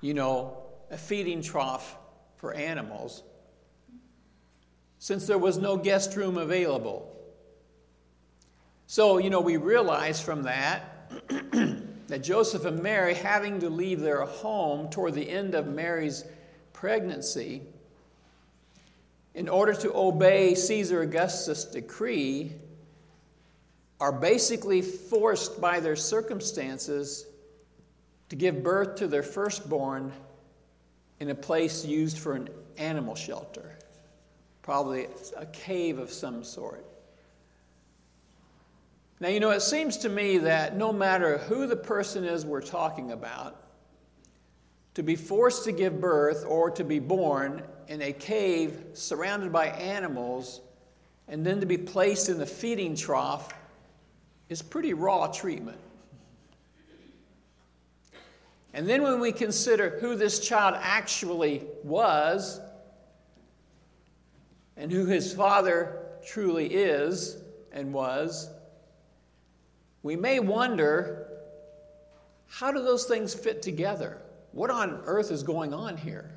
you know, a feeding trough for animals, since there was no guest room available. So, you know, we realize from that that Joseph and Mary, having to leave their home toward the end of Mary's pregnancy, in order to obey Caesar Augustus' decree, are basically forced by their circumstances to give birth to their firstborn in a place used for an animal shelter, probably a cave of some sort. Now, you know, it seems to me that no matter who the person is we're talking about, to be forced to give birth or to be born in a cave surrounded by animals and then to be placed in the feeding trough is pretty raw treatment. And then when we consider who this child actually was and who his father truly is and was, we may wonder how do those things fit together? What on earth is going on here?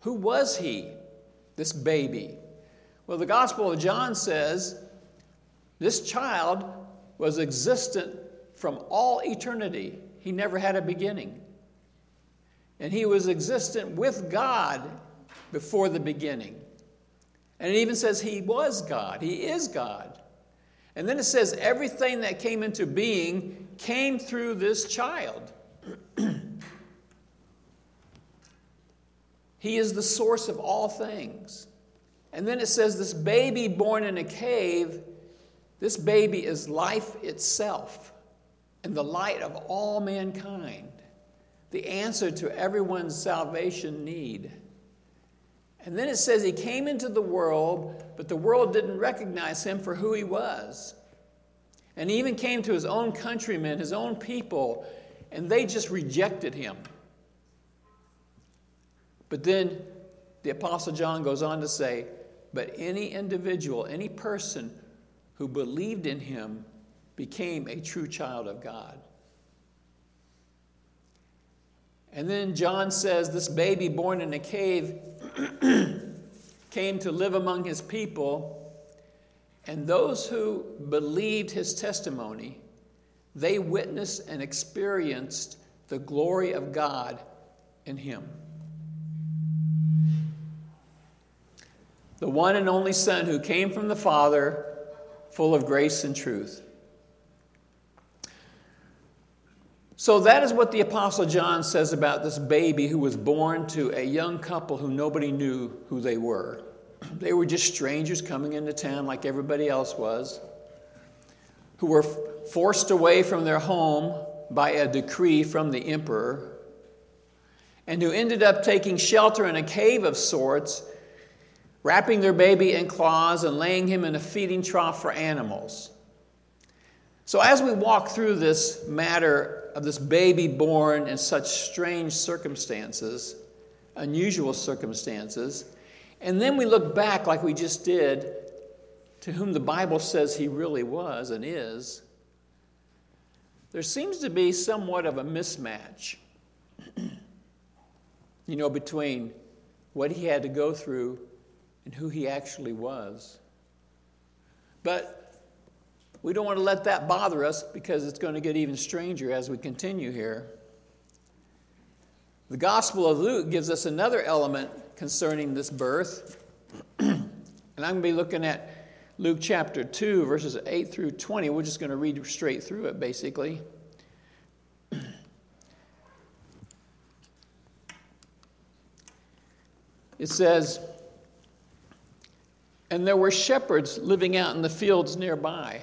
Who was he, this baby? Well, the Gospel of John says this child was existent from all eternity. He never had a beginning. And he was existent with God before the beginning. And it even says he was God, he is God. And then it says everything that came into being came through this child. he is the source of all things. And then it says this baby born in a cave this baby is life itself and the light of all mankind, the answer to everyone's salvation need. And then it says he came into the world, but the world didn't recognize him for who he was. And he even came to his own countrymen, his own people, and they just rejected him. But then the Apostle John goes on to say, But any individual, any person who believed in him became a true child of God. And then John says this baby born in a cave came to live among his people, and those who believed his testimony, they witnessed and experienced the glory of God in him. The one and only Son who came from the Father full of grace and truth. So, that is what the Apostle John says about this baby who was born to a young couple who nobody knew who they were. They were just strangers coming into town like everybody else was, who were forced away from their home by a decree from the emperor, and who ended up taking shelter in a cave of sorts wrapping their baby in cloths and laying him in a feeding trough for animals. So, as we walk through this matter of this baby born in such strange circumstances, unusual circumstances, and then we look back, like we just did, to whom the Bible says he really was and is, there seems to be somewhat of a mismatch, you know, between what he had to go through and who he actually was. But we don't want to let that bother us because it's going to get even stranger as we continue here. The Gospel of Luke gives us another element concerning this birth. and I'm going to be looking at Luke chapter 2, verses 8 through 20. We're just going to read straight through it, basically. It says, and there were shepherds living out in the fields nearby,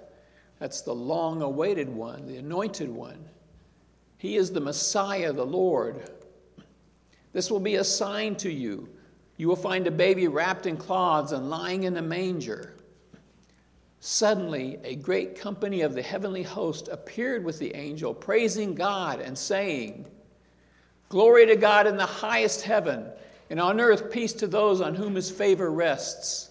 That's the long awaited one, the anointed one. He is the Messiah, the Lord. This will be a sign to you. You will find a baby wrapped in cloths and lying in a manger. Suddenly, a great company of the heavenly host appeared with the angel, praising God and saying, Glory to God in the highest heaven, and on earth peace to those on whom his favor rests.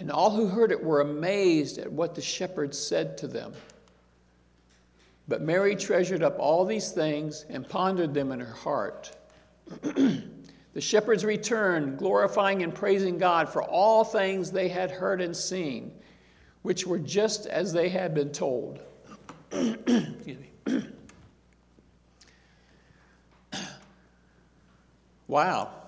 And all who heard it were amazed at what the shepherds said to them. But Mary treasured up all these things and pondered them in her heart. the shepherds returned, glorifying and praising God for all things they had heard and seen, which were just as they had been told. wow.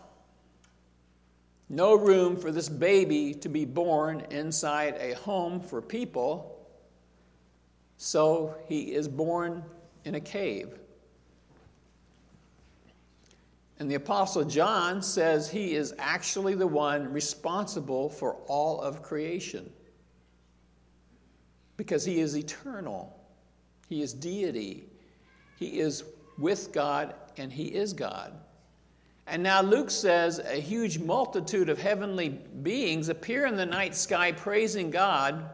No room for this baby to be born inside a home for people. So he is born in a cave. And the Apostle John says he is actually the one responsible for all of creation because he is eternal, he is deity, he is with God, and he is God. And now Luke says a huge multitude of heavenly beings appear in the night sky praising God,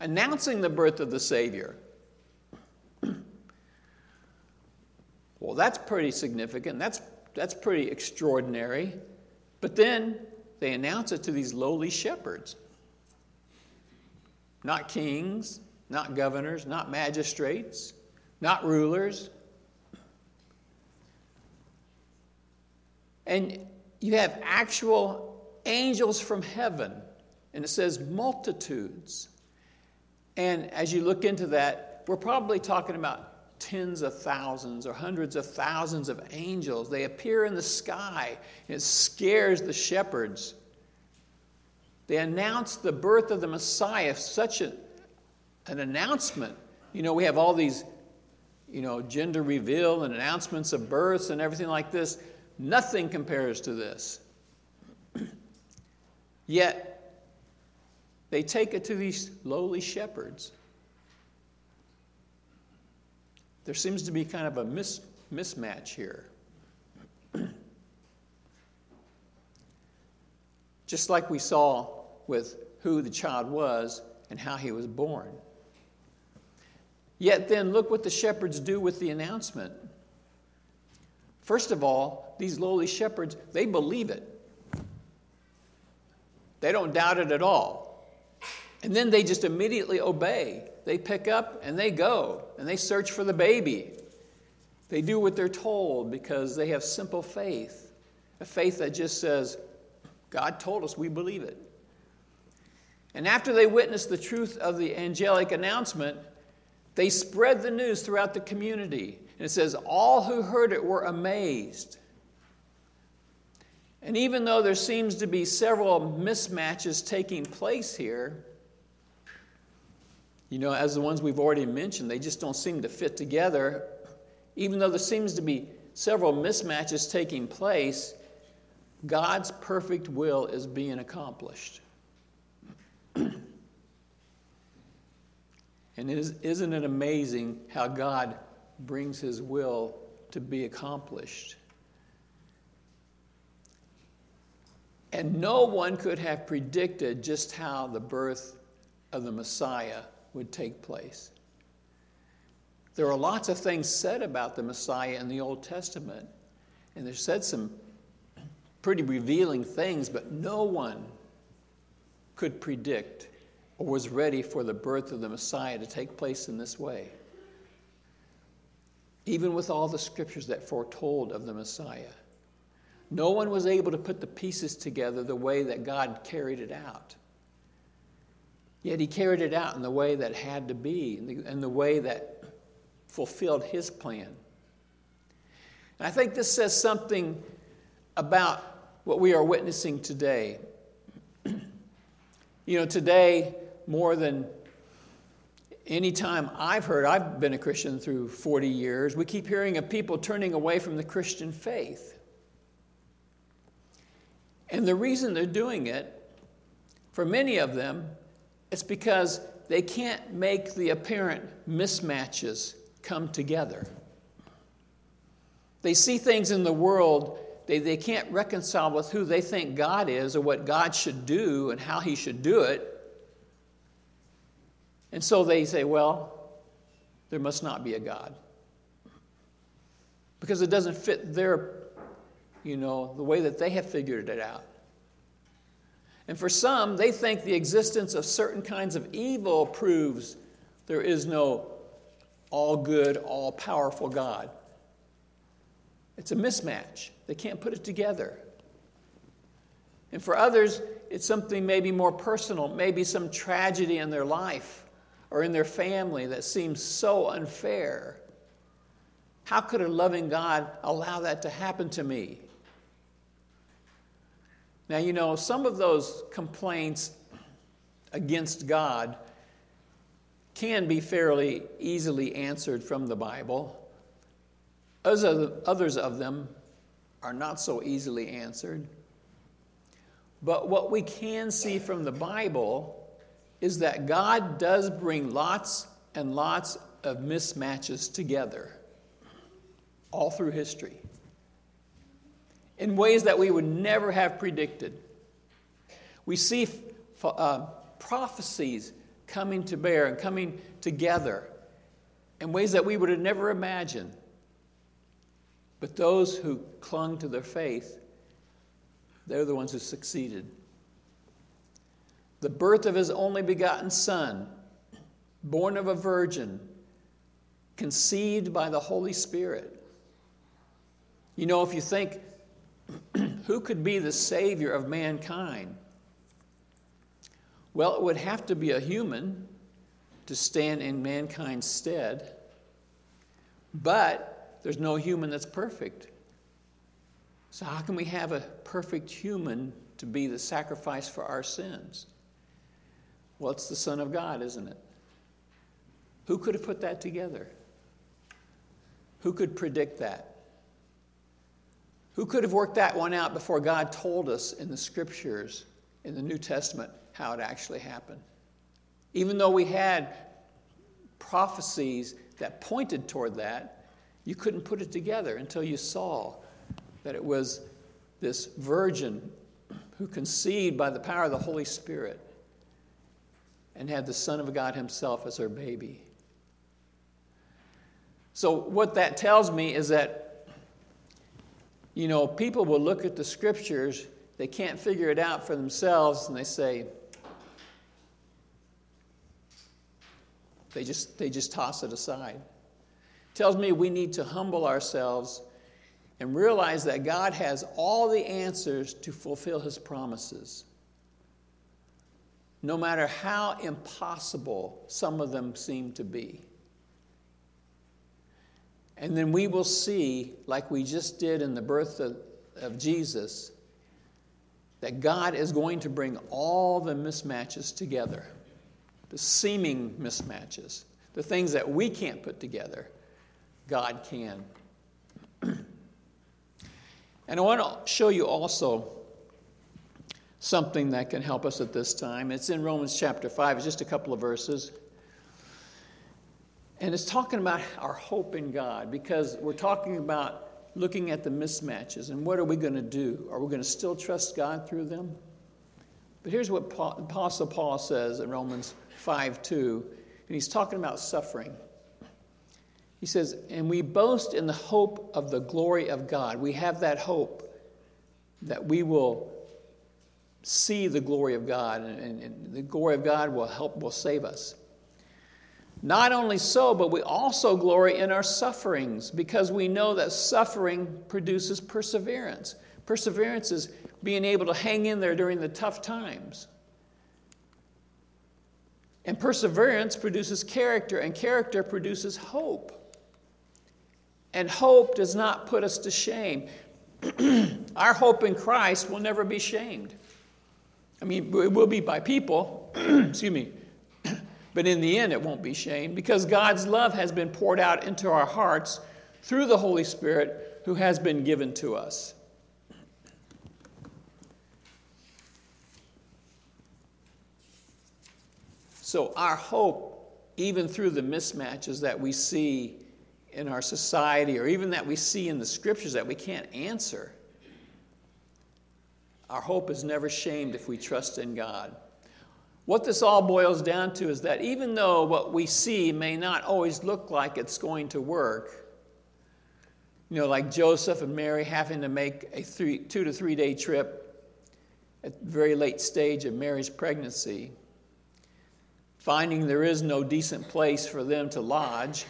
announcing the birth of the Savior. well, that's pretty significant. That's, that's pretty extraordinary. But then they announce it to these lowly shepherds. Not kings, not governors, not magistrates, not rulers, And you have actual angels from heaven, and it says multitudes. And as you look into that, we're probably talking about tens of thousands or hundreds of thousands of angels. They appear in the sky, and it scares the shepherds. They announce the birth of the Messiah, such a, an announcement. You know, we have all these, you know, gender reveal and announcements of births and everything like this. Nothing compares to this. Yet, they take it to these lowly shepherds. There seems to be kind of a mis- mismatch here. Just like we saw with who the child was and how he was born. Yet then, look what the shepherds do with the announcement. First of all, these lowly shepherds, they believe it. They don't doubt it at all. And then they just immediately obey. They pick up and they go and they search for the baby. They do what they're told because they have simple faith, a faith that just says, God told us, we believe it. And after they witness the truth of the angelic announcement, they spread the news throughout the community. And it says, All who heard it were amazed. And even though there seems to be several mismatches taking place here, you know, as the ones we've already mentioned, they just don't seem to fit together. Even though there seems to be several mismatches taking place, God's perfect will is being accomplished. and isn't it amazing how God brings his will to be accomplished. And no one could have predicted just how the birth of the Messiah would take place. There are lots of things said about the Messiah in the Old Testament, and there's said some pretty revealing things, but no one could predict or was ready for the birth of the Messiah to take place in this way even with all the scriptures that foretold of the Messiah. No one was able to put the pieces together the way that God carried it out. Yet he carried it out in the way that had to be, in the, in the way that fulfilled his plan. And I think this says something about what we are witnessing today. you know, today, more than any time I've heard, I've been a Christian through 40 years, we keep hearing of people turning away from the Christian faith. And the reason they're doing it, for many of them, it's because they can't make the apparent mismatches come together. They see things in the world they, they can't reconcile with who they think God is or what God should do and how He should do it. And so they say, well, there must not be a God. Because it doesn't fit their, you know, the way that they have figured it out. And for some, they think the existence of certain kinds of evil proves there is no all good, all powerful God. It's a mismatch. They can't put it together. And for others, it's something maybe more personal, maybe some tragedy in their life or in their family that seems so unfair. How could a loving God allow that to happen to me? Now, you know, some of those complaints against God can be fairly easily answered from the Bible. Others of them are not so easily answered. But what we can see from the Bible is that God does bring lots and lots of mismatches together all through history in ways that we would never have predicted. We see uh, prophecies coming to bear and coming together in ways that we would have never imagined. But those who clung to their faith, they're the ones who succeeded. The birth of his only begotten Son, born of a virgin, conceived by the Holy Spirit. You know, if you think, who could be the Savior of mankind? Well, it would have to be a human to stand in mankind's stead. But there's no human that's perfect. So, how can we have a perfect human to be the sacrifice for our sins? Well, it's the Son of God, isn't it? Who could have put that together? Who could predict that? Who could have worked that one out before God told us in the scriptures, in the New Testament, how it actually happened? Even though we had prophecies that pointed toward that, you couldn't put it together until you saw that it was this virgin who conceived by the power of the Holy Spirit and had the Son of God Himself as her baby. So, what that tells me is that, you know, people will look at the scriptures, they can't figure it out for themselves, and they say, they just, they just toss it aside tells me we need to humble ourselves and realize that God has all the answers to fulfill his promises. No matter how impossible some of them seem to be. And then we will see, like we just did in the birth of, of Jesus, that God is going to bring all the mismatches together, the seeming mismatches, the things that we can't put together. God can. and I want to show you also something that can help us at this time. It's in Romans chapter 5, it's just a couple of verses. And it's talking about our hope in God because we're talking about looking at the mismatches and what are we going to do? Are we going to still trust God through them? But here's what Paul, Apostle Paul says in Romans 5 2, and he's talking about suffering. He says, and we boast in the hope of the glory of God. We have that hope that we will see the glory of God, and, and, the glory of God will help, will save us. Not only so, but we also glory in our sufferings because we know that suffering produces perseverance. Perseverance is being able to hang in there during the tough times. And perseverance produces character, and character produces hope. And hope does not put us to shame. our hope in Christ will never be shamed. I mean, it will be by people, excuse me, but in the end, it won't be shame because God's love has been poured out into our hearts through the Holy Spirit who has been given to us. So, our hope, even through the mismatches that we see in our society or even that we see in the scriptures that we can't answer, our hope is never shamed if we trust in God. What this all boils down to is that even though what we see may not always look like it's going to work, you know, like Joseph and Mary having to make a three, two to three day trip at very late stage of Mary's pregnancy, finding there is no decent place for them to lodge,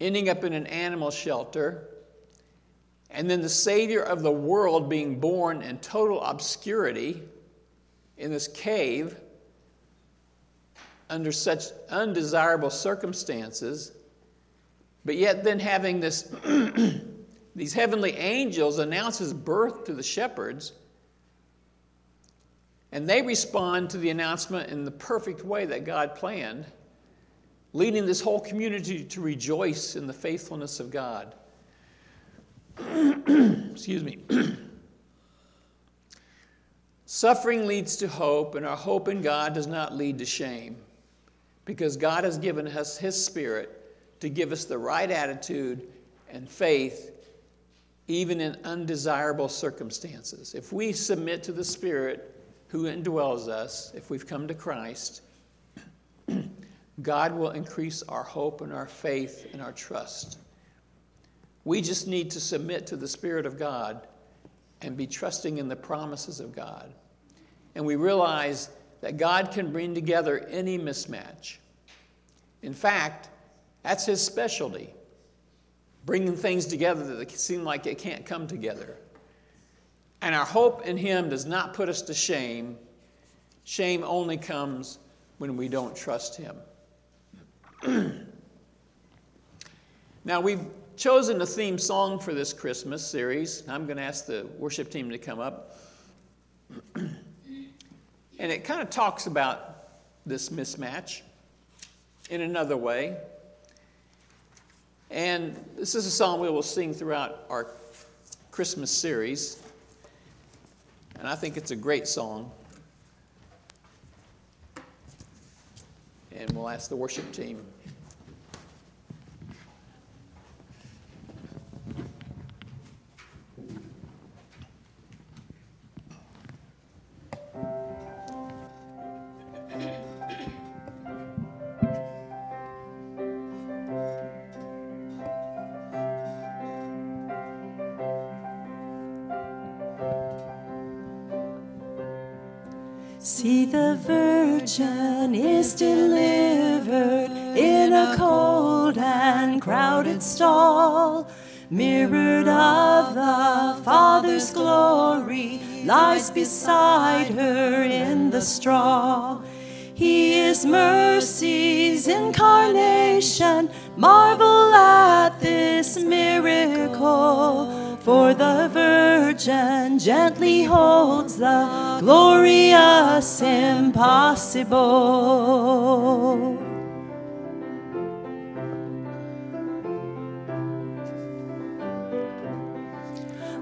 ending up in an animal shelter, and then the Savior of the world being born in total obscurity in this cave under such undesirable circumstances, but yet then having this, these heavenly angels announce his birth to the shepherds. And they respond to the announcement in the perfect way that God planned, leading this whole community to rejoice in the faithfulness of God. Excuse me. Suffering leads to hope, and our hope in God does not lead to shame because God has given us His Spirit to give us the right attitude and faith even in undesirable circumstances. If we submit to the Spirit who indwells us, if we've come to Christ, God will increase our hope and our faith and our trust. We just need to submit to the Spirit of God and be trusting in the promises of God. And we realize that God can bring together any mismatch. In fact, that's his specialty bringing things together that seem like it can't come together. And our hope in him does not put us to shame. Shame only comes when we don't trust him. now, we've chosen a theme song for this Christmas series. I'm going to ask the worship team to come up. and it kind of talks about this mismatch in another way. And this is a song we will sing throughout our Christmas series. And I think it's a great song. And we'll ask the worship team See, the Virgin is delivered in a cold and crowded stall. Mirrored of the Father's glory, lies beside her in the straw. He is mercy's incarnation. Marvel at this miracle. For the Virgin gently holds the glorious impossible.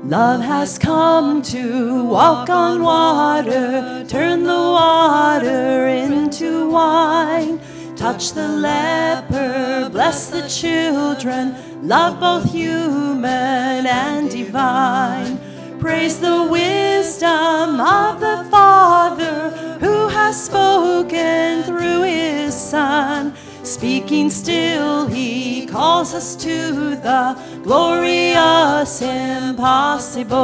Love has come to walk on water, turn the water into wine, touch the leper, bless the children love both human and divine. Praise the wisdom of the Father who has spoken through his Son. Speaking still, he calls us to the glorious impossible.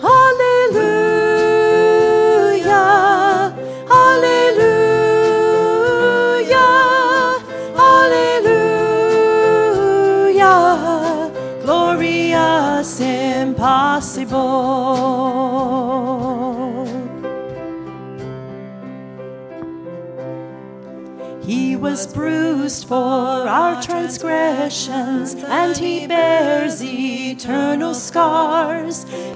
Hallelujah! Hallelujah! Impossible. He was bruised for our transgressions, and he bears eternal scars.